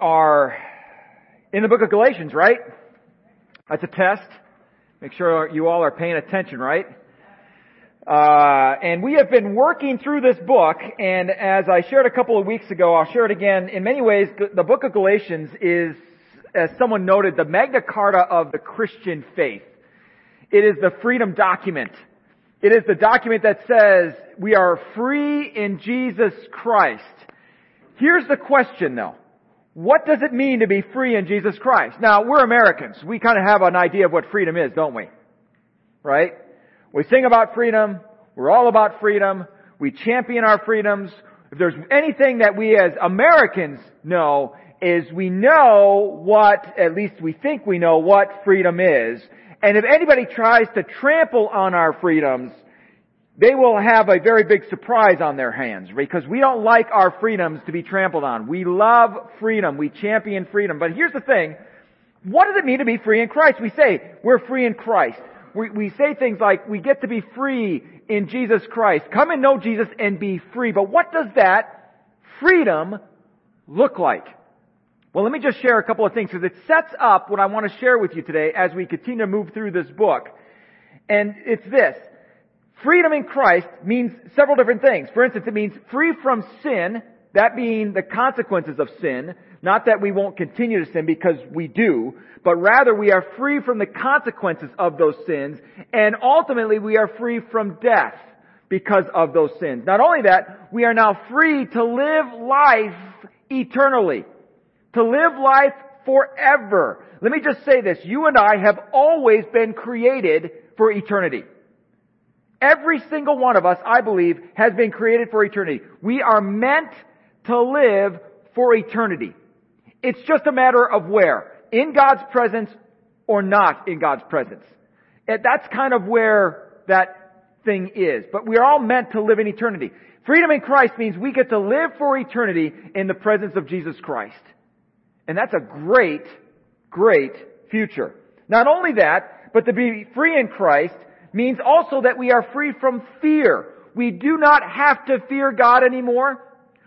are in the book of Galatians, right? That's a test. Make sure you all are paying attention, right? Uh, and we have been working through this book, and as I shared a couple of weeks ago, I'll share it again. In many ways, the book of Galatians is, as someone noted, the Magna Carta of the Christian faith. It is the freedom document. It is the document that says we are free in Jesus Christ. Here's the question though. What does it mean to be free in Jesus Christ? Now, we're Americans. We kind of have an idea of what freedom is, don't we? Right? We sing about freedom. We're all about freedom. We champion our freedoms. If there's anything that we as Americans know, is we know what, at least we think we know what freedom is. And if anybody tries to trample on our freedoms, they will have a very big surprise on their hands because we don't like our freedoms to be trampled on. We love freedom. We champion freedom. But here's the thing. What does it mean to be free in Christ? We say we're free in Christ. We, we say things like we get to be free in Jesus Christ. Come and know Jesus and be free. But what does that freedom look like? Well, let me just share a couple of things because it sets up what I want to share with you today as we continue to move through this book. And it's this. Freedom in Christ means several different things. For instance, it means free from sin, that being the consequences of sin, not that we won't continue to sin because we do, but rather we are free from the consequences of those sins, and ultimately we are free from death because of those sins. Not only that, we are now free to live life eternally. To live life forever. Let me just say this, you and I have always been created for eternity. Every single one of us, I believe, has been created for eternity. We are meant to live for eternity. It's just a matter of where. In God's presence or not in God's presence. That's kind of where that thing is. But we are all meant to live in eternity. Freedom in Christ means we get to live for eternity in the presence of Jesus Christ. And that's a great, great future. Not only that, but to be free in Christ means also that we are free from fear. We do not have to fear God anymore.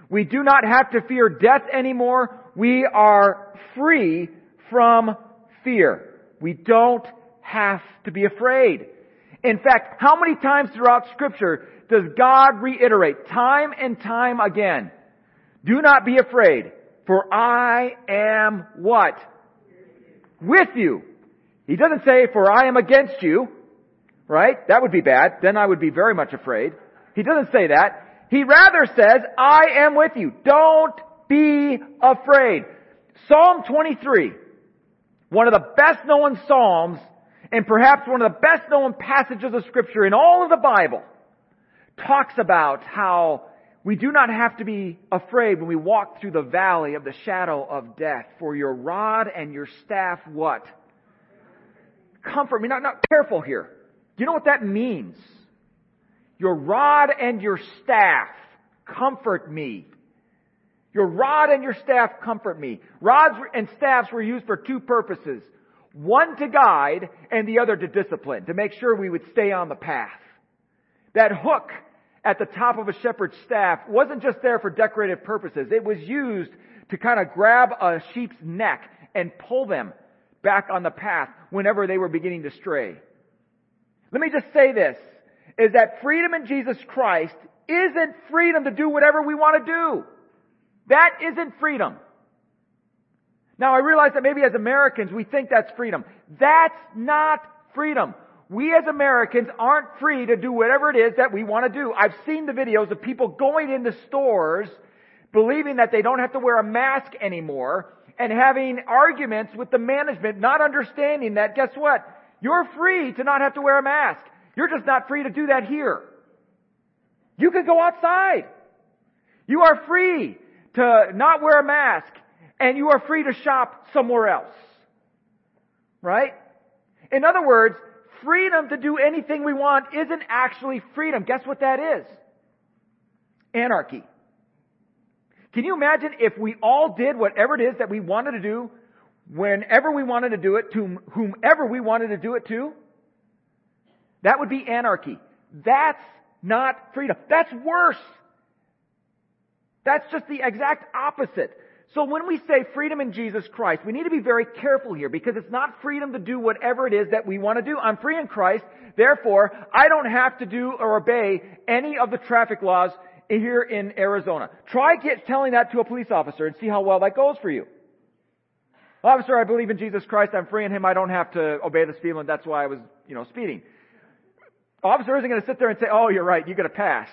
We do not have to fear death anymore. We are free from fear. We don't have to be afraid. In fact, how many times throughout scripture does God reiterate time and time again, do not be afraid, for I am what? With you. He doesn't say, for I am against you. Right? That would be bad. Then I would be very much afraid. He doesn't say that. He rather says, I am with you. Don't be afraid. Psalm 23, one of the best known Psalms and perhaps one of the best known passages of scripture in all of the Bible talks about how we do not have to be afraid when we walk through the valley of the shadow of death for your rod and your staff what? Comfort me. Not, not careful here. You know what that means? Your rod and your staff comfort me. Your rod and your staff comfort me. Rods and staffs were used for two purposes. One to guide and the other to discipline, to make sure we would stay on the path. That hook at the top of a shepherd's staff wasn't just there for decorative purposes. It was used to kind of grab a sheep's neck and pull them back on the path whenever they were beginning to stray. Let me just say this, is that freedom in Jesus Christ isn't freedom to do whatever we want to do. That isn't freedom. Now I realize that maybe as Americans we think that's freedom. That's not freedom. We as Americans aren't free to do whatever it is that we want to do. I've seen the videos of people going into stores believing that they don't have to wear a mask anymore and having arguments with the management, not understanding that guess what? You're free to not have to wear a mask. You're just not free to do that here. You can go outside. You are free to not wear a mask and you are free to shop somewhere else. Right? In other words, freedom to do anything we want isn't actually freedom. Guess what that is? Anarchy. Can you imagine if we all did whatever it is that we wanted to do whenever we wanted to do it to whomever we wanted to do it to, that would be anarchy. That's not freedom. That's worse. That's just the exact opposite. So when we say freedom in Jesus Christ, we need to be very careful here because it's not freedom to do whatever it is that we want to do. I'm free in Christ, therefore I don't have to do or obey any of the traffic laws here in Arizona. Try get, telling that to a police officer and see how well that goes for you. Officer, I believe in Jesus Christ. I'm free in Him. I don't have to obey the speed limit. That's why I was, you know, speeding. Officer isn't going to sit there and say, oh, you're right. You get a pass.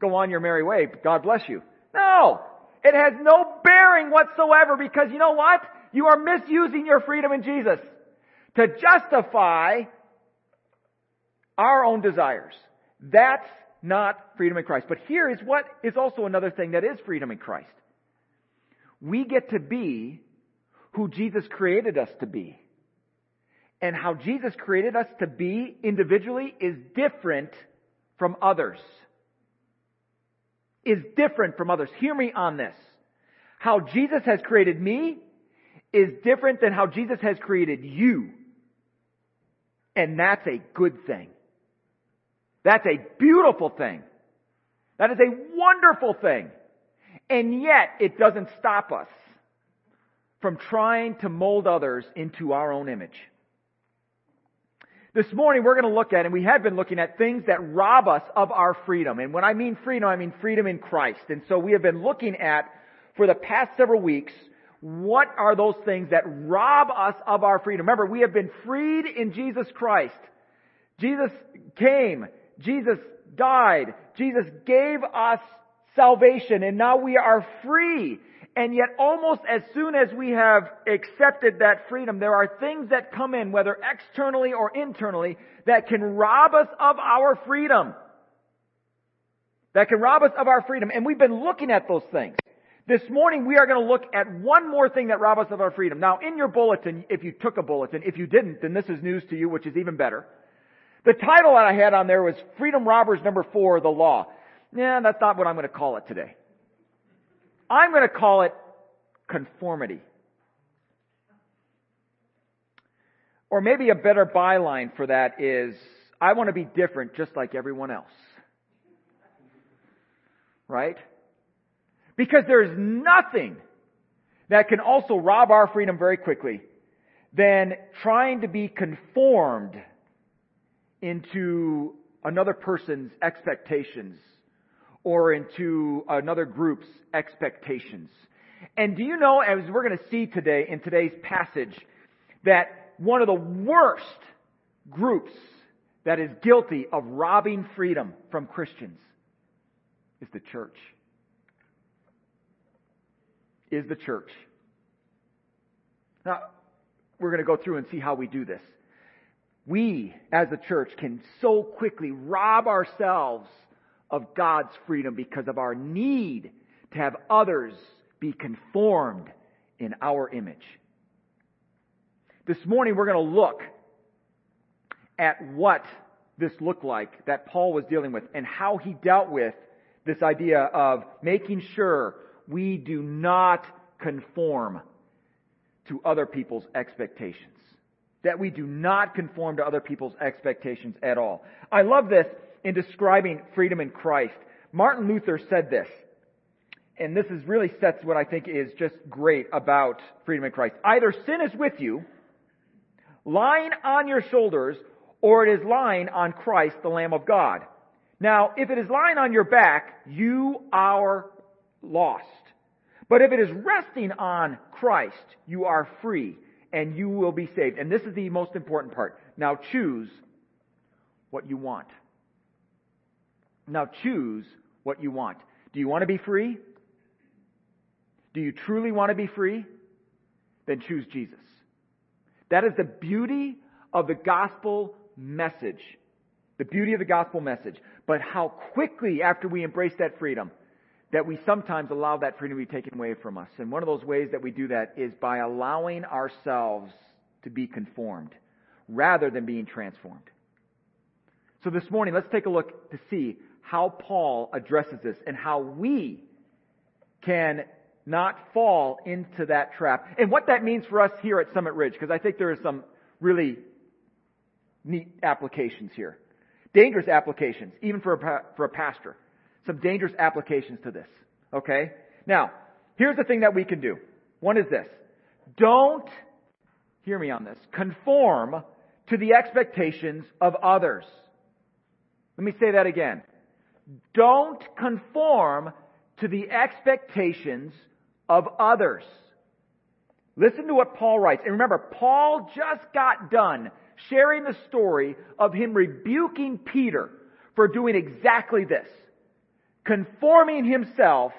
Go on your merry way. God bless you. No. It has no bearing whatsoever because you know what? You are misusing your freedom in Jesus to justify our own desires. That's not freedom in Christ. But here is what is also another thing that is freedom in Christ. We get to be who Jesus created us to be. And how Jesus created us to be individually is different from others. Is different from others. Hear me on this. How Jesus has created me is different than how Jesus has created you. And that's a good thing. That's a beautiful thing. That is a wonderful thing. And yet, it doesn't stop us from trying to mold others into our own image. This morning we're going to look at, and we have been looking at things that rob us of our freedom. And when I mean freedom, I mean freedom in Christ. And so we have been looking at, for the past several weeks, what are those things that rob us of our freedom? Remember, we have been freed in Jesus Christ. Jesus came. Jesus died. Jesus gave us salvation and now we are free. And yet almost as soon as we have accepted that freedom, there are things that come in, whether externally or internally, that can rob us of our freedom. That can rob us of our freedom. And we've been looking at those things. This morning we are going to look at one more thing that rob us of our freedom. Now in your bulletin, if you took a bulletin, if you didn't, then this is news to you, which is even better. The title that I had on there was Freedom Robbers number four, the law. Yeah, that's not what I'm going to call it today. I'm going to call it conformity. Or maybe a better byline for that is, I want to be different just like everyone else. Right? Because there's nothing that can also rob our freedom very quickly than trying to be conformed into another person's expectations or into another group's expectations. And do you know, as we're going to see today in today's passage, that one of the worst groups that is guilty of robbing freedom from Christians is the church. Is the church. Now, we're going to go through and see how we do this. We, as a church, can so quickly rob ourselves of God's freedom because of our need to have others be conformed in our image. This morning we're going to look at what this looked like that Paul was dealing with and how he dealt with this idea of making sure we do not conform to other people's expectations. That we do not conform to other people's expectations at all. I love this in describing freedom in Christ. Martin Luther said this, and this is really sets what I think is just great about freedom in Christ. Either sin is with you, lying on your shoulders, or it is lying on Christ, the Lamb of God. Now, if it is lying on your back, you are lost. But if it is resting on Christ, you are free and you will be saved. And this is the most important part. Now choose what you want. Now choose what you want. Do you want to be free? Do you truly want to be free? Then choose Jesus. That is the beauty of the gospel message. The beauty of the gospel message. But how quickly after we embrace that freedom, that we sometimes allow that freedom to be taken away from us. And one of those ways that we do that is by allowing ourselves to be conformed rather than being transformed. So this morning, let's take a look to see how Paul addresses this and how we can not fall into that trap. And what that means for us here at Summit Ridge, because I think there are some really neat applications here. Dangerous applications, even for a, for a pastor. Some dangerous applications to this. Okay? Now, here's the thing that we can do. One is this. Don't, hear me on this, conform to the expectations of others. Let me say that again. Don't conform to the expectations of others. Listen to what Paul writes. And remember, Paul just got done sharing the story of him rebuking Peter for doing exactly this. Conforming himself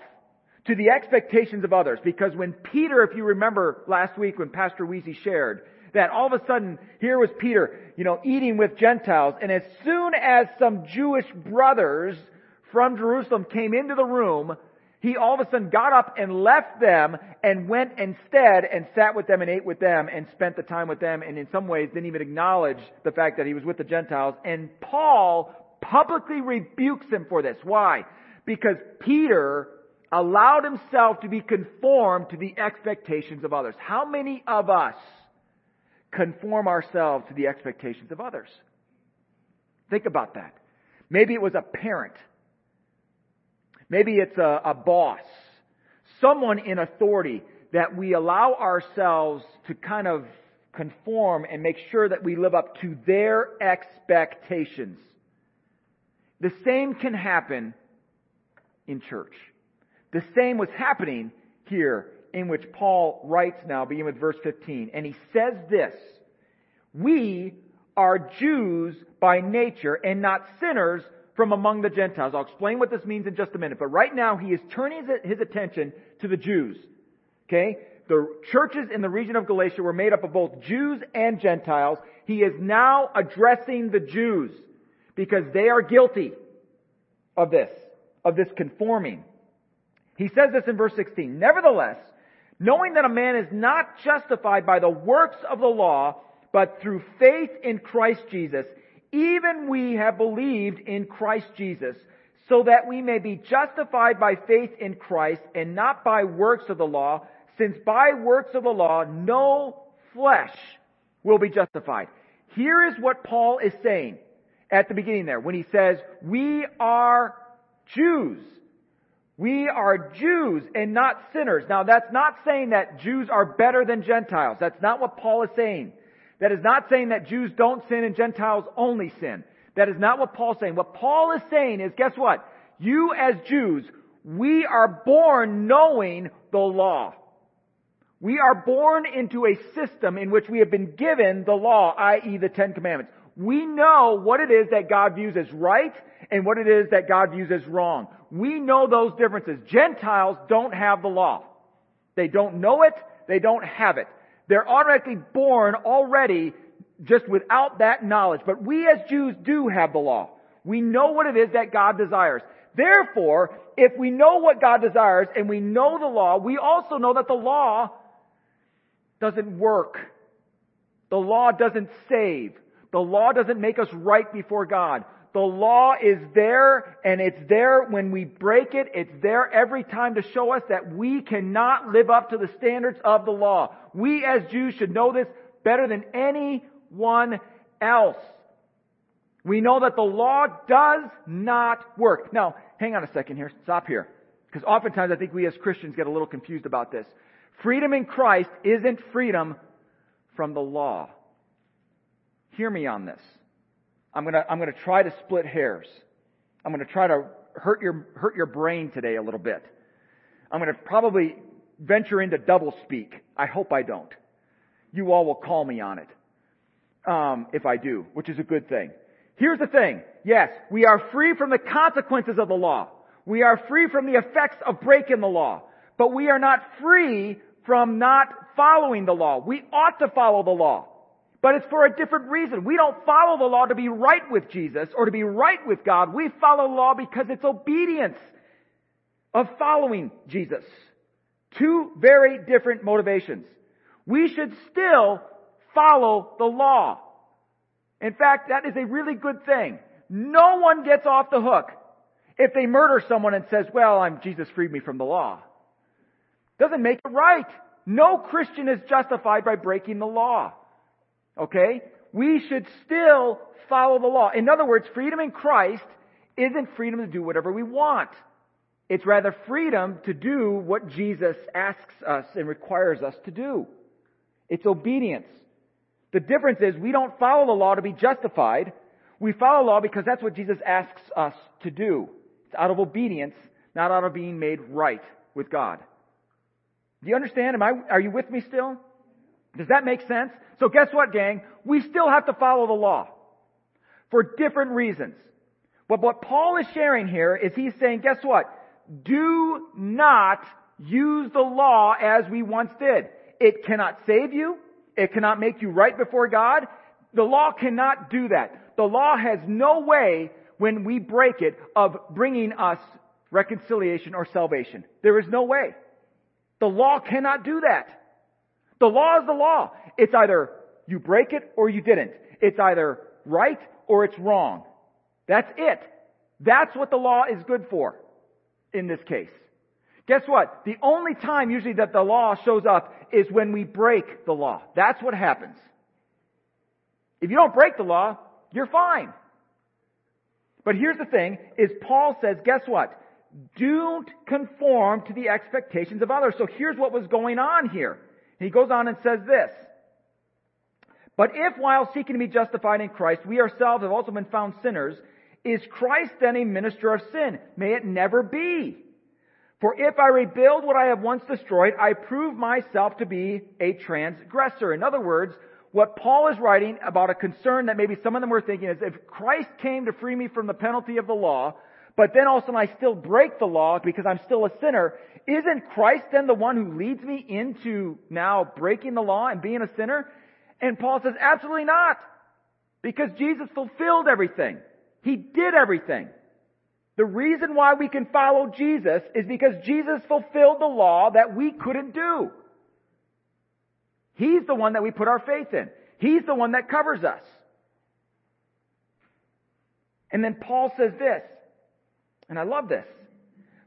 to the expectations of others. Because when Peter, if you remember last week when Pastor Weezy shared, that all of a sudden here was Peter, you know, eating with Gentiles, and as soon as some Jewish brothers from Jerusalem came into the room, he all of a sudden got up and left them and went instead and sat with them and ate with them and spent the time with them and in some ways didn't even acknowledge the fact that he was with the Gentiles. And Paul publicly rebukes him for this. Why? Because Peter allowed himself to be conformed to the expectations of others. How many of us conform ourselves to the expectations of others? Think about that. Maybe it was a parent Maybe it's a, a boss, someone in authority that we allow ourselves to kind of conform and make sure that we live up to their expectations. The same can happen in church. The same was happening here in which Paul writes now, beginning with verse 15. And he says this, We are Jews by nature and not sinners from among the Gentiles. I'll explain what this means in just a minute, but right now he is turning his attention to the Jews. Okay? The churches in the region of Galatia were made up of both Jews and Gentiles. He is now addressing the Jews because they are guilty of this, of this conforming. He says this in verse 16. Nevertheless, knowing that a man is not justified by the works of the law, but through faith in Christ Jesus, even we have believed in Christ Jesus, so that we may be justified by faith in Christ and not by works of the law, since by works of the law no flesh will be justified. Here is what Paul is saying at the beginning there when he says, we are Jews. We are Jews and not sinners. Now that's not saying that Jews are better than Gentiles. That's not what Paul is saying. That is not saying that Jews don't sin and Gentiles only sin. That is not what Paul's saying. What Paul is saying is, guess what? You as Jews, we are born knowing the law. We are born into a system in which we have been given the law, i.e. the Ten Commandments. We know what it is that God views as right and what it is that God views as wrong. We know those differences. Gentiles don't have the law. They don't know it. They don't have it. They're automatically born already just without that knowledge. But we as Jews do have the law. We know what it is that God desires. Therefore, if we know what God desires and we know the law, we also know that the law doesn't work. The law doesn't save. The law doesn't make us right before God. The law is there and it's there when we break it. It's there every time to show us that we cannot live up to the standards of the law. We as Jews should know this better than anyone else. We know that the law does not work. Now, hang on a second here. Stop here. Because oftentimes I think we as Christians get a little confused about this. Freedom in Christ isn't freedom from the law. Hear me on this. I'm gonna, I'm gonna try to split hairs. I'm gonna try to hurt your, hurt your brain today a little bit. I'm gonna probably venture into double speak. I hope I don't. You all will call me on it. Um, if I do, which is a good thing. Here's the thing. Yes, we are free from the consequences of the law. We are free from the effects of breaking the law. But we are not free from not following the law. We ought to follow the law. But it's for a different reason. We don't follow the law to be right with Jesus or to be right with God. We follow law because it's obedience of following Jesus. Two very different motivations. We should still follow the law. In fact, that is a really good thing. No one gets off the hook if they murder someone and says, well, I'm, Jesus freed me from the law. Doesn't make it right. No Christian is justified by breaking the law. Okay? We should still follow the law. In other words, freedom in Christ isn't freedom to do whatever we want. It's rather freedom to do what Jesus asks us and requires us to do. It's obedience. The difference is we don't follow the law to be justified. We follow the law because that's what Jesus asks us to do. It's out of obedience, not out of being made right with God. Do you understand? Am I, are you with me still? Does that make sense? So guess what, gang? We still have to follow the law. For different reasons. But what Paul is sharing here is he's saying, guess what? Do not use the law as we once did. It cannot save you. It cannot make you right before God. The law cannot do that. The law has no way, when we break it, of bringing us reconciliation or salvation. There is no way. The law cannot do that. The law is the law. It's either you break it or you didn't. It's either right or it's wrong. That's it. That's what the law is good for in this case. Guess what? The only time usually that the law shows up is when we break the law. That's what happens. If you don't break the law, you're fine. But here's the thing, is Paul says, guess what? Don't conform to the expectations of others. So here's what was going on here. He goes on and says this. But if while seeking to be justified in Christ, we ourselves have also been found sinners, is Christ then a minister of sin? May it never be. For if I rebuild what I have once destroyed, I prove myself to be a transgressor. In other words, what Paul is writing about a concern that maybe some of them were thinking is if Christ came to free me from the penalty of the law, but then also I still break the law because I'm still a sinner, isn't Christ then the one who leads me into now breaking the law and being a sinner? And Paul says, absolutely not. Because Jesus fulfilled everything. He did everything. The reason why we can follow Jesus is because Jesus fulfilled the law that we couldn't do. He's the one that we put our faith in. He's the one that covers us. And then Paul says this, and I love this.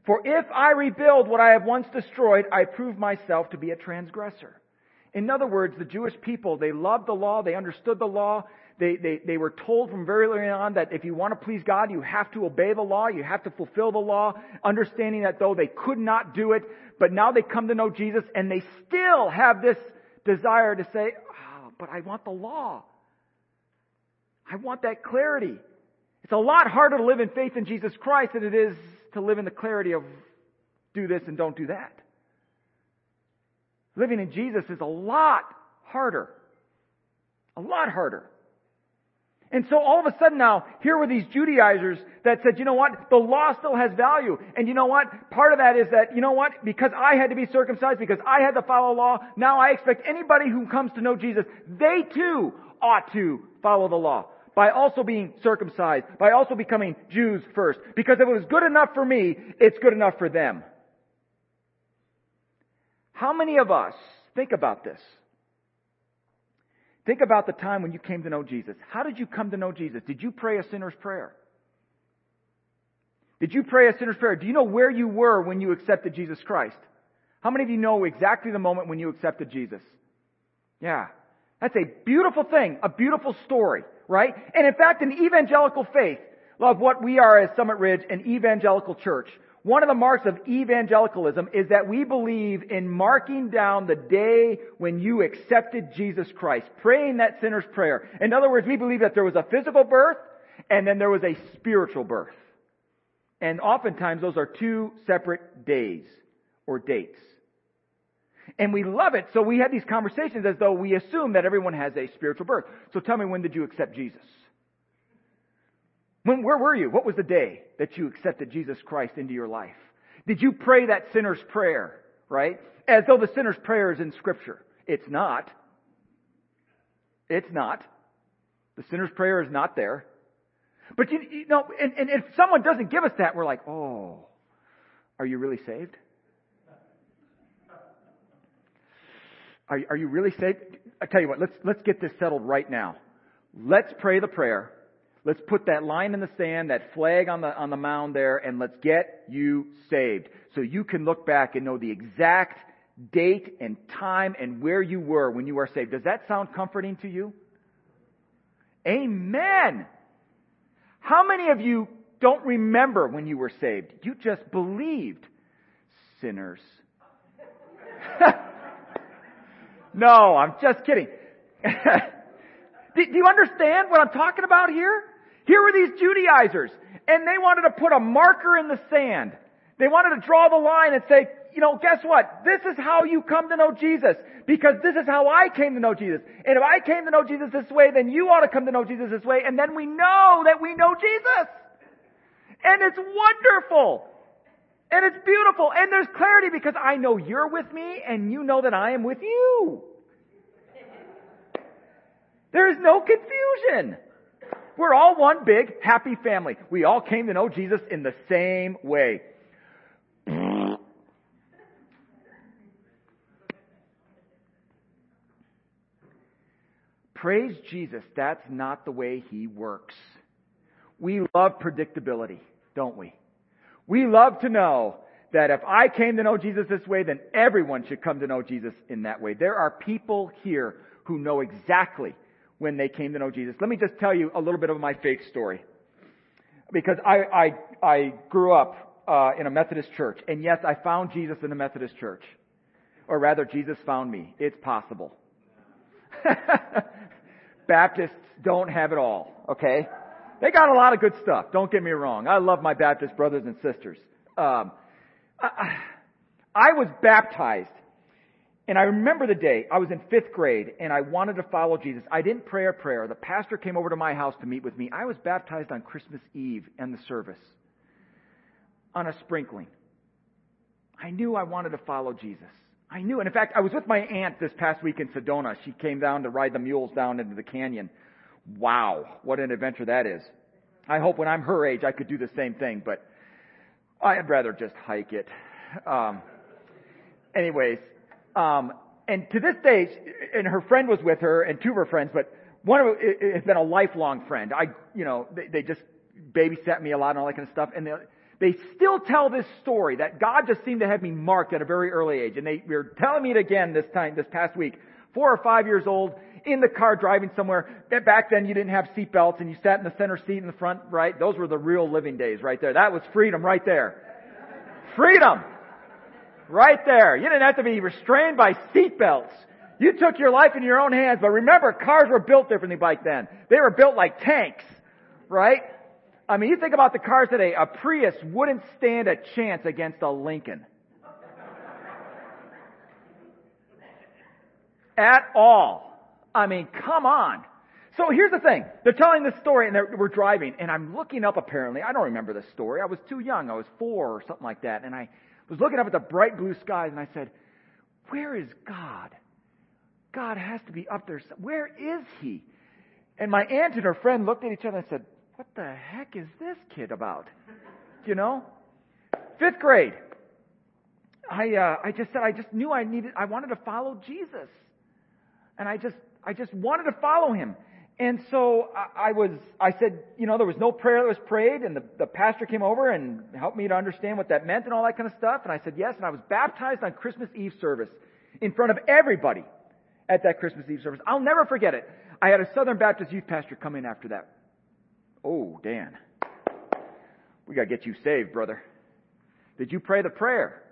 For if I rebuild what I have once destroyed, I prove myself to be a transgressor. In other words, the Jewish people, they loved the law, they understood the law, they, they, they were told from very early on that if you want to please God, you have to obey the law, you have to fulfill the law, understanding that though they could not do it, but now they come to know Jesus and they still have this desire to say, oh, but I want the law. I want that clarity. It's a lot harder to live in faith in Jesus Christ than it is to live in the clarity of do this and don't do that. Living in Jesus is a lot harder. A lot harder. And so all of a sudden now, here were these Judaizers that said, you know what, the law still has value. And you know what, part of that is that, you know what, because I had to be circumcised, because I had to follow law, now I expect anybody who comes to know Jesus, they too ought to follow the law. By also being circumcised, by also becoming Jews first. Because if it was good enough for me, it's good enough for them. How many of us, think about this, Think about the time when you came to know Jesus. How did you come to know Jesus? Did you pray a sinner's prayer? Did you pray a sinner's prayer? Do you know where you were when you accepted Jesus Christ? How many of you know exactly the moment when you accepted Jesus? Yeah. That's a beautiful thing, a beautiful story, right? And in fact, an evangelical faith, love what we are as Summit Ridge, an evangelical church. One of the marks of evangelicalism is that we believe in marking down the day when you accepted Jesus Christ, praying that sinner's prayer. In other words, we believe that there was a physical birth and then there was a spiritual birth. And oftentimes those are two separate days or dates. And we love it, so we have these conversations as though we assume that everyone has a spiritual birth. So tell me, when did you accept Jesus? When, where were you? What was the day that you accepted Jesus Christ into your life? Did you pray that sinner's prayer, right? As though the sinner's prayer is in scripture. It's not. It's not. The sinner's prayer is not there. But you, you know, and, and if someone doesn't give us that, we're like, oh, are you really saved? Are, are you really saved? I tell you what, let's, let's get this settled right now. Let's pray the prayer Let's put that line in the sand, that flag on the, on the mound there, and let's get you saved. So you can look back and know the exact date and time and where you were when you were saved. Does that sound comforting to you? Amen. How many of you don't remember when you were saved. You just believed. Sinners. no, I'm just kidding. do, do you understand what I'm talking about here? Here were these Judaizers, and they wanted to put a marker in the sand. They wanted to draw the line and say, you know, guess what? This is how you come to know Jesus. Because this is how I came to know Jesus. And if I came to know Jesus this way, then you ought to come to know Jesus this way. And then we know that we know Jesus. And it's wonderful. And it's beautiful. And there's clarity because I know you're with me and you know that I am with you. There is no confusion. We're all one big happy family. We all came to know Jesus in the same way. Praise Jesus, that's not the way He works. We love predictability, don't we? We love to know that if I came to know Jesus this way, then everyone should come to know Jesus in that way. There are people here who know exactly when they came to know Jesus. Let me just tell you a little bit of my faith story. Because I, I, I grew up uh, in a Methodist church, and yes, I found Jesus in a Methodist church. Or rather, Jesus found me. It's possible. Baptists don't have it all, okay? They got a lot of good stuff. Don't get me wrong. I love my Baptist brothers and sisters. Um, I, I was baptized, and I remember the day. I was in fifth grade, and I wanted to follow Jesus. I didn't pray a prayer. The pastor came over to my house to meet with me. I was baptized on Christmas Eve and the service on a sprinkling. I knew I wanted to follow Jesus. I knew. And in fact, I was with my aunt this past week in Sedona. She came down to ride the mules down into the canyon. Wow, what an adventure that is. I hope when I'm her age I could do the same thing, but I'd rather just hike it. Um, anyways, um, and to this day, and her friend was with her, and two of her friends, but one of them has been a lifelong friend. I, you know, they, they just babysat me a lot and all that kind of stuff, and they, they still tell this story that God just seemed to have me marked at a very early age, and they were telling me it again this time, this past week. Four or five years old, in the car driving somewhere. Back then you didn't have seat belts and you sat in the center seat in the front, right? Those were the real living days right there. That was freedom right there. Freedom! Right there. You didn't have to be restrained by seat belts. You took your life in your own hands, but remember, cars were built differently back then. They were built like tanks, right? I mean, you think about the cars today, a Prius wouldn't stand a chance against a Lincoln. At all. I mean, come on. So here's the thing. They're telling this story and we're driving and I'm looking up apparently. I don't remember this story. I was too young. I was four or something like that. And I was looking up at the bright blue skies and I said, where is God? God has to be up there. Where is he? And my aunt and her friend looked at each other and said, what the heck is this kid about? You know? Fifth grade. I, uh, I just said, I just knew I needed, I wanted to follow Jesus. And I just I just wanted to follow him. And so I, was, I said, you know, there was no prayer that was prayed, and the, the pastor came over and helped me to understand what that meant and all that kind of stuff. And I said yes, and I was baptized on Christmas Eve service in front of everybody at that Christmas Eve service. I'll never forget it. I had a Southern Baptist youth pastor come in after that. Oh, Dan. We gotta get you saved, brother. Did you pray the prayer?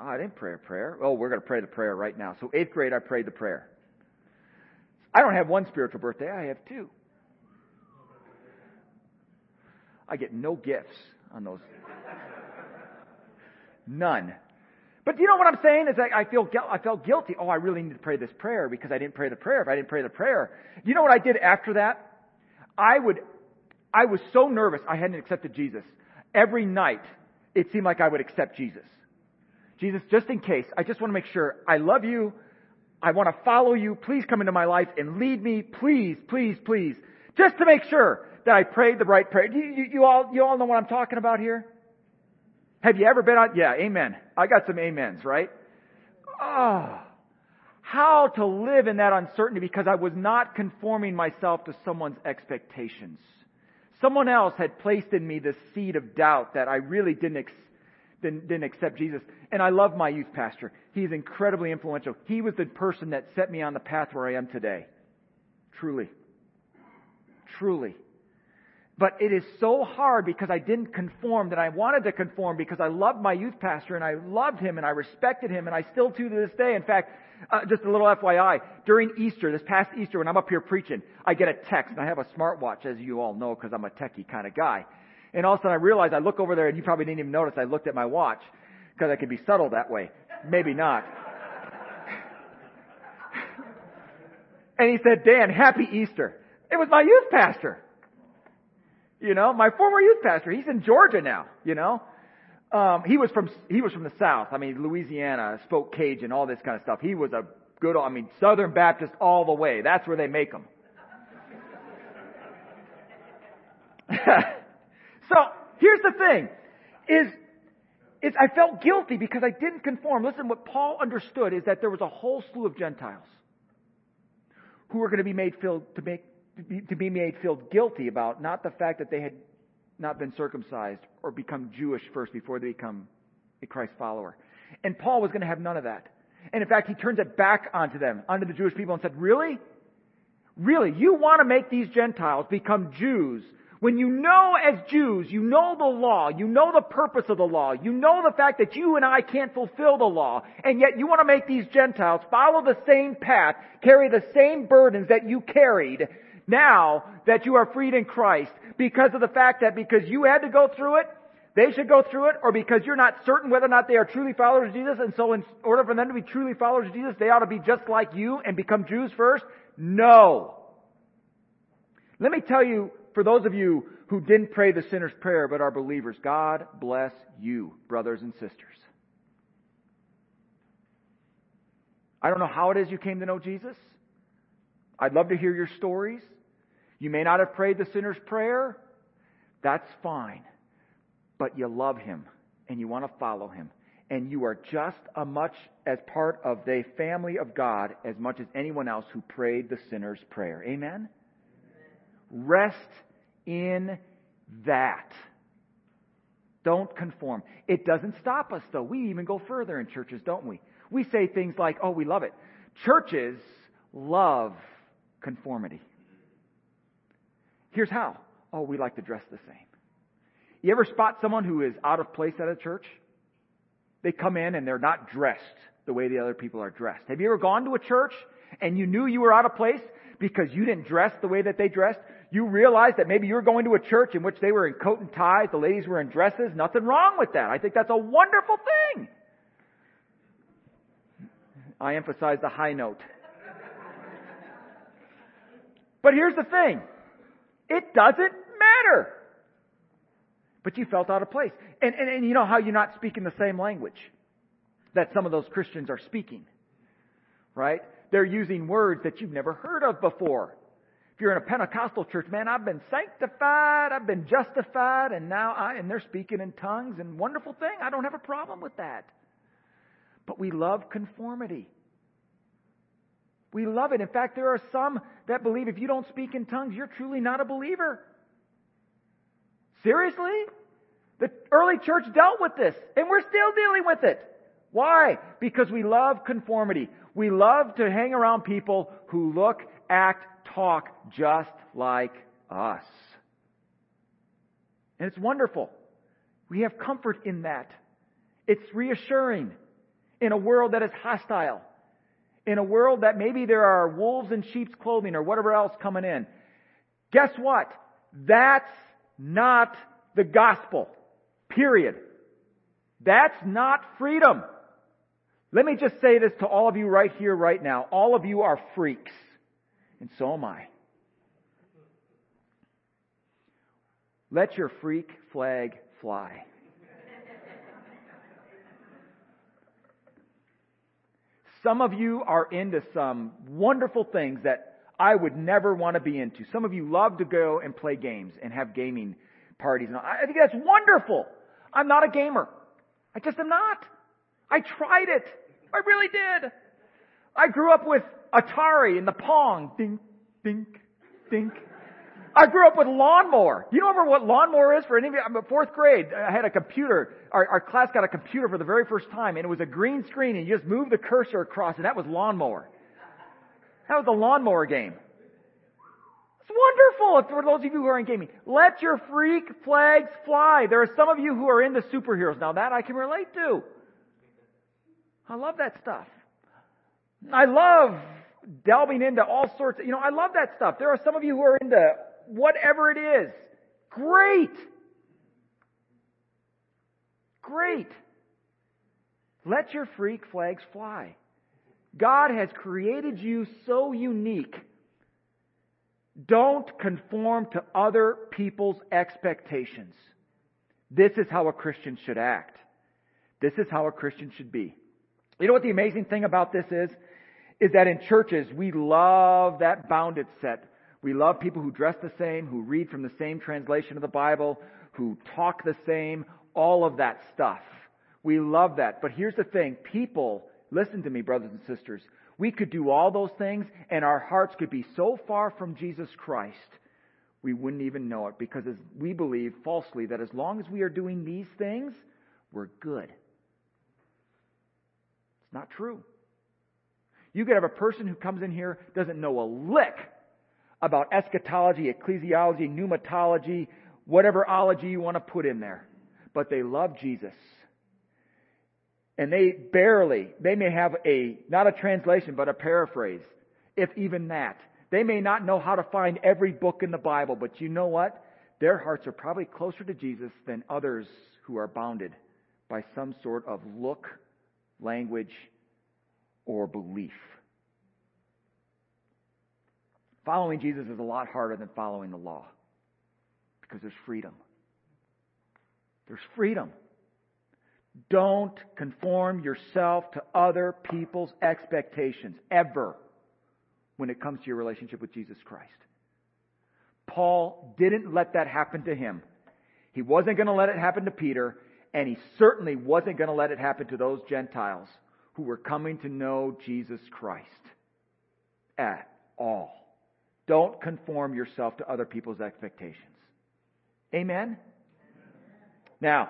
Oh, I didn't pray a prayer. Oh, we're gonna pray the prayer right now. So eighth grade, I prayed the prayer. I don't have one spiritual birthday, I have two. I get no gifts on those. None. But you know what I'm saying is I feel I felt guilty. Oh, I really need to pray this prayer because I didn't pray the prayer. If I didn't pray the prayer, you know what I did after that? I would, I was so nervous I hadn't accepted Jesus. Every night, it seemed like I would accept Jesus. Jesus, just in case, I just want to make sure I love you. I want to follow you. Please come into my life and lead me. Please, please, please. Just to make sure that I prayed the right prayer. You, you, you all, you all know what I'm talking about here? Have you ever been on? Yeah, amen. I got some amens, right? Oh, how to live in that uncertainty because I was not conforming myself to someone's expectations. Someone else had placed in me the seed of doubt that I really didn't ex- didn't, didn't accept Jesus. And I love my youth pastor. He's incredibly influential. He was the person that set me on the path where I am today. Truly. Truly. But it is so hard because I didn't conform that I wanted to conform because I loved my youth pastor and I loved him and I respected him and I still do to this day. In fact, uh, just a little FYI, during Easter, this past Easter when I'm up here preaching, I get a text and I have a smartwatch as you all know because I'm a techie kind of guy. And all of a sudden I realize I look over there and you probably didn't even notice I looked at my watch because I can be subtle that way. Maybe not. and he said, Dan, happy Easter. It was my youth pastor. You know, my former youth pastor. He's in Georgia now, you know. Um, he was from, he was from the South. I mean, Louisiana, spoke Cajun, all this kind of stuff. He was a good, I mean, Southern Baptist all the way. That's where they make them. so, here's the thing, is, is I felt guilty because I didn't conform. Listen, what Paul understood is that there was a whole slew of Gentiles who were going to be made feel, to make, to be, to be made feel guilty about not the fact that they had not been circumcised or become Jewish first before they become a Christ follower. And Paul was going to have none of that. And in fact, he turns it back onto them, onto the Jewish people and said, really? Really? You want to make these Gentiles become Jews when you know as Jews, you know the law, you know the purpose of the law, you know the fact that you and I can't fulfill the law, and yet you want to make these Gentiles follow the same path, carry the same burdens that you carried, now that you are freed in Christ because of the fact that because you had to go through it, they should go through it, or because you're not certain whether or not they are truly followers of Jesus, and so in order for them to be truly followers of Jesus, they ought to be just like you and become Jews first? No. Let me tell you, for those of you who didn't pray the sinner's prayer but are believers, God bless you, brothers and sisters. I don't know how it is you came to know Jesus. I'd love to hear your stories. You may not have prayed the sinner's prayer. That's fine. But you love him and you want to follow him. And you are just as much as part of the family of God as much as anyone else who prayed the sinner's prayer. Amen? Rest in that. Don't conform. It doesn't stop us though. We even go further in churches, don't we? We say things like, oh, we love it. Churches love conformity. Here's how. Oh, we like to dress the same. You ever spot someone who is out of place at a church? They come in and they're not dressed the way the other people are dressed. Have you ever gone to a church and you knew you were out of place because you didn't dress the way that they dressed? You realize that maybe you were going to a church in which they were in coat and ties, the ladies were in dresses. Nothing wrong with that. I think that's a wonderful thing. I emphasize the high note. But here's the thing. It doesn't matter. But you felt out of place. And, and, and you know how you're not speaking the same language that some of those Christians are speaking. Right? They're using words that you've never heard of before. If you're in a Pentecostal church, man, I've been sanctified, I've been justified, and now I, and they're speaking in tongues and wonderful thing. I don't have a problem with that. But we love conformity. We love it. In fact, there are some that believe if you don't speak in tongues, you're truly not a believer. Seriously? The early church dealt with this, and we're still dealing with it. Why? Because we love conformity. We love to hang around people who look, act, talk just like us. And it's wonderful. We have comfort in that. It's reassuring in a world that is hostile in a world that maybe there are wolves in sheep's clothing or whatever else coming in. Guess what? That's not the gospel. Period. That's not freedom. Let me just say this to all of you right here, right now. All of you are freaks. And so am I. Let your freak flag fly. Some of you are into some wonderful things that I would never want to be into. Some of you love to go and play games and have gaming parties. I think that's wonderful. I'm not a gamer. I just am not. I tried it. I really did. I grew up with Atari and the Pong. Dink, dink, dink. I grew up with lawnmower. You remember what lawnmower is for any of you? I'm in fourth grade. I had a computer. Our, our class got a computer for the very first time, and it was a green screen, and you just moved the cursor across, and that was lawnmower. That was the lawnmower game. It's wonderful for those of you who are in gaming. Let your freak flags fly. There are some of you who are into superheroes. Now that I can relate to. I love that stuff. I love delving into all sorts of, you know, I love that stuff. There are some of you who are into whatever it is. Great. Great. Let your freak flags fly. God has created you so unique. Don't conform to other people's expectations. This is how a Christian should act. This is how a Christian should be. You know what the amazing thing about this is? Is that in churches, we love that bounded set. We love people who dress the same, who read from the same translation of the Bible, who talk the same, all of that stuff. We love that. But here's the thing. People, listen to me, brothers and sisters. We could do all those things and our hearts could be so far from Jesus Christ, we wouldn't even know it because we believe falsely that as long as we are doing these things, we're good. It's not true. You could have a person who comes in here, doesn't know a lick about eschatology, ecclesiology, pneumatology, whatever ology you want to put in there, but they love Jesus and they barely, they may have a, not a translation, but a paraphrase, if even that. They may not know how to find every book in the Bible, but you know what? Their hearts are probably closer to Jesus than others who are bounded by some sort of look, language, or belief. Following Jesus is a lot harder than following the law because there's freedom. There's freedom. Don't conform yourself to other people's expectations, ever, when it comes to your relationship with Jesus Christ. Paul didn't let that happen to him. He wasn't going to let it happen to Peter, and he certainly wasn't going to let it happen to those Gentiles who were coming to know Jesus Christ at all. Don't conform yourself to other people's expectations. Amen? Now,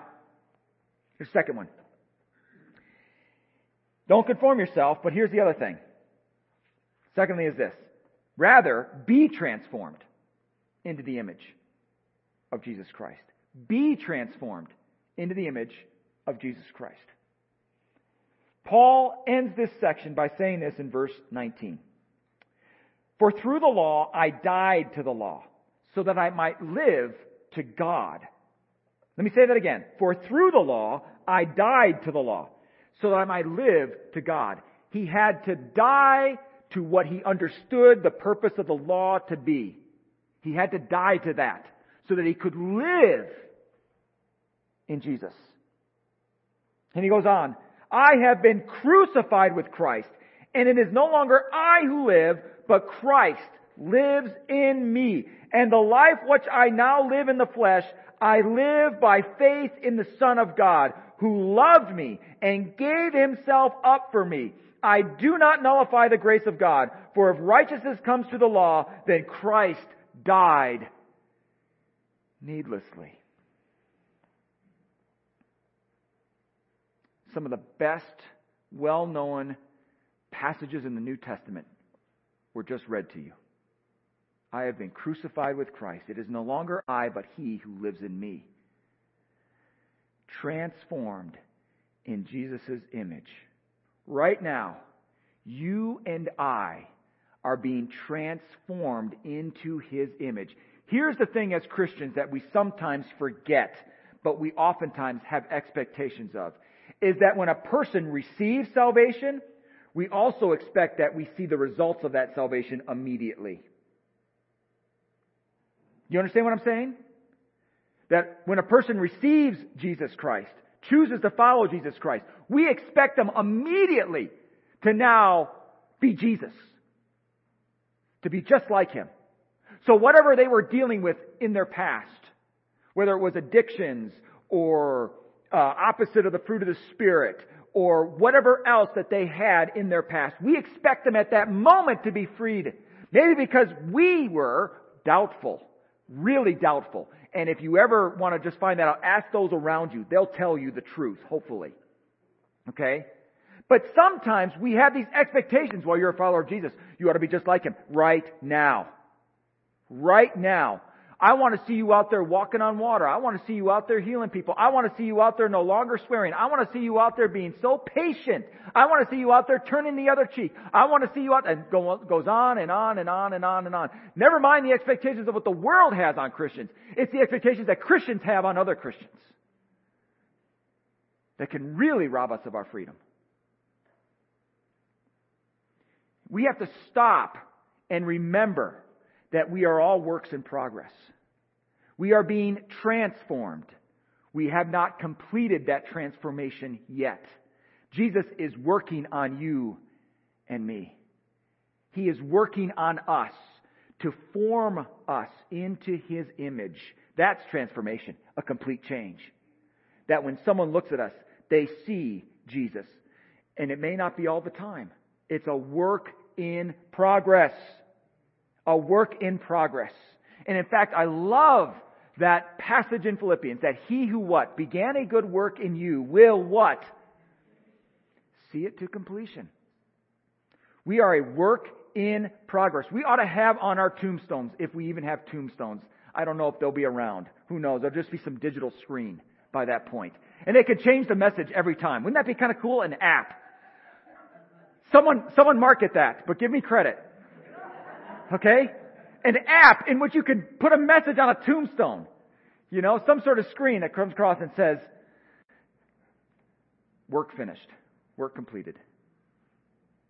Here's the second one. Don't conform yourself, but here's the other thing. Secondly is this. Rather, be transformed into the image of Jesus Christ. Be transformed into the image of Jesus Christ. Paul ends this section by saying this in verse 19. For through the law I died to the law, so that I might live to God. Let me say that again. For through the law, I died to the law, so that I might live to God. He had to die to what he understood the purpose of the law to be. He had to die to that, so that he could live in Jesus. And he goes on, I have been crucified with Christ, and it is no longer I who live, but Christ lives in me. And the life which I now live in the flesh, I live by faith in the Son of God, who loved me and gave himself up for me. I do not nullify the grace of God, for if righteousness comes through the law, then Christ died needlessly. Some of the best, well known passages in the New Testament were just read to you. I have been crucified with Christ. It is no longer I, but He who lives in me. Transformed in Jesus' image. Right now, you and I are being transformed into His image. Here's the thing as Christians that we sometimes forget, but we oftentimes have expectations of, is that when a person receives salvation, we also expect that we see the results of that salvation immediately. You understand what I'm saying? That when a person receives Jesus Christ, chooses to follow Jesus Christ, we expect them immediately to now be Jesus. To be just like Him. So whatever they were dealing with in their past, whether it was addictions or uh, opposite of the fruit of the Spirit or whatever else that they had in their past, we expect them at that moment to be freed. Maybe because we were doubtful Really doubtful. And if you ever want to just find that out, ask those around you. They'll tell you the truth, hopefully. Okay? But sometimes we have these expectations while you're a follower of Jesus. You ought to be just like him right now. right now. I want to see you out there walking on water. I want to see you out there healing people. I want to see you out there no longer swearing. I want to see you out there being so patient. I want to see you out there turning the other cheek. I want to see you out, and go, goes on and on and on and on and on. Never mind the expectations of what the world has on Christians. It's the expectations that Christians have on other Christians. That can really rob us of our freedom. We have to stop and remember that we are all works in progress. We are being transformed. We have not completed that transformation yet. Jesus is working on you and me. He is working on us to form us into His image. That's transformation, a complete change. That when someone looks at us, they see Jesus. And it may not be all the time. It's a work in progress a work in progress. And in fact, I love that passage in Philippians that he who what? Began a good work in you will what? See it to completion. We are a work in progress. We ought to have on our tombstones, if we even have tombstones. I don't know if they'll be around. Who knows? There'll just be some digital screen by that point. And they could change the message every time. Wouldn't that be kind of cool? An app. Someone, someone market that, but give me credit. Okay? An app in which you can put a message on a tombstone. You know, some sort of screen that comes across and says, work finished. Work completed.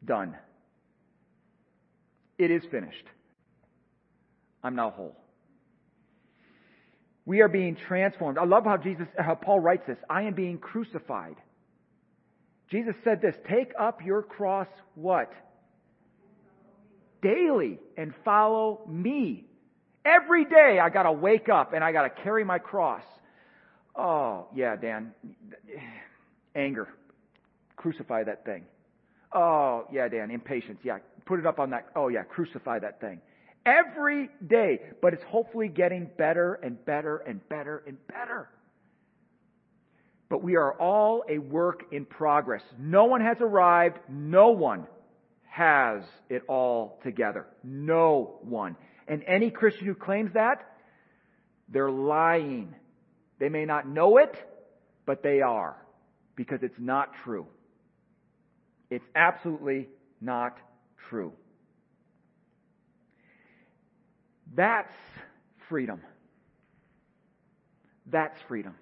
Done. It is finished. I'm now whole. We are being transformed. I love how Jesus, how Paul writes this. I am being crucified. Jesus said this, take up your cross what? Daily and follow me. Every day I gotta wake up and I gotta carry my cross. Oh, yeah, Dan. Anger. Crucify that thing. Oh, yeah, Dan. Impatience. Yeah. Put it up on that. Oh, yeah. Crucify that thing. Every day. But it's hopefully getting better and better and better and better. But we are all a work in progress. No one has arrived. No one has it all together. No one. And any Christian who claims that, they're lying. They may not know it, but they are. Because it's not true. It's absolutely not true. That's freedom. That's freedom.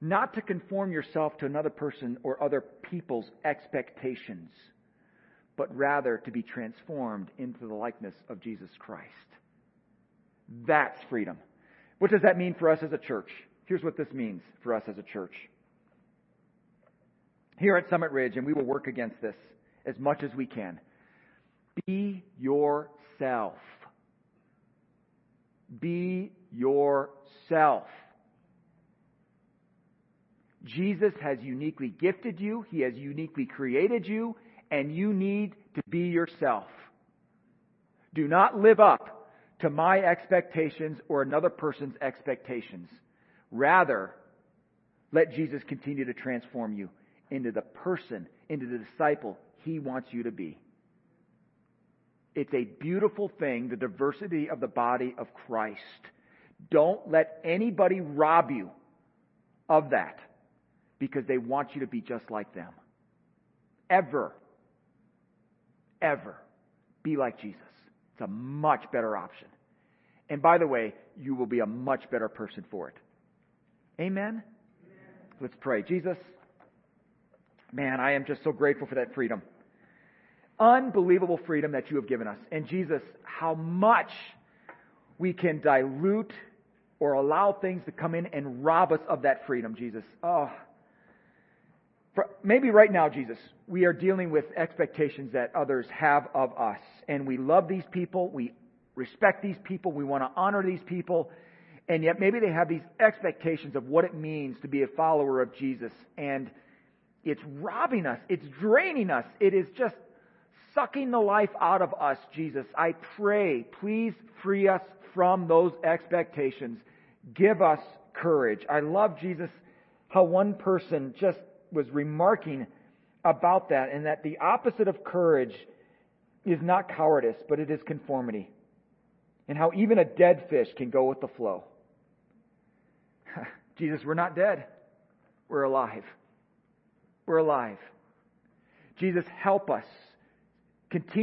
Not to conform yourself to another person or other people's expectations but rather to be transformed into the likeness of Jesus Christ. That's freedom. What does that mean for us as a church? Here's what this means for us as a church. Here at Summit Ridge, and we will work against this as much as we can. Be yourself. Be yourself. Jesus has uniquely gifted you. He has uniquely created you and you need to be yourself. Do not live up to my expectations or another person's expectations. Rather, let Jesus continue to transform you into the person, into the disciple he wants you to be. It's a beautiful thing, the diversity of the body of Christ. Don't let anybody rob you of that because they want you to be just like them. Ever ever be like Jesus. It's a much better option. And by the way, you will be a much better person for it. Amen? Amen? Let's pray. Jesus, man, I am just so grateful for that freedom. Unbelievable freedom that you have given us. And Jesus, how much we can dilute or allow things to come in and rob us of that freedom, Jesus. Oh, maybe right now, Jesus, we are dealing with expectations that others have of us. And we love these people. We respect these people. We want to honor these people. And yet maybe they have these expectations of what it means to be a follower of Jesus. And it's robbing us. It's draining us. It is just sucking the life out of us, Jesus. I pray, please free us from those expectations. Give us courage. I love Jesus, how one person just was remarking about that, and that the opposite of courage is not cowardice, but it is conformity. and how even a dead fish can go with the flow. Jesus, we're not dead. We're alive. We're alive. Jesus, help us continue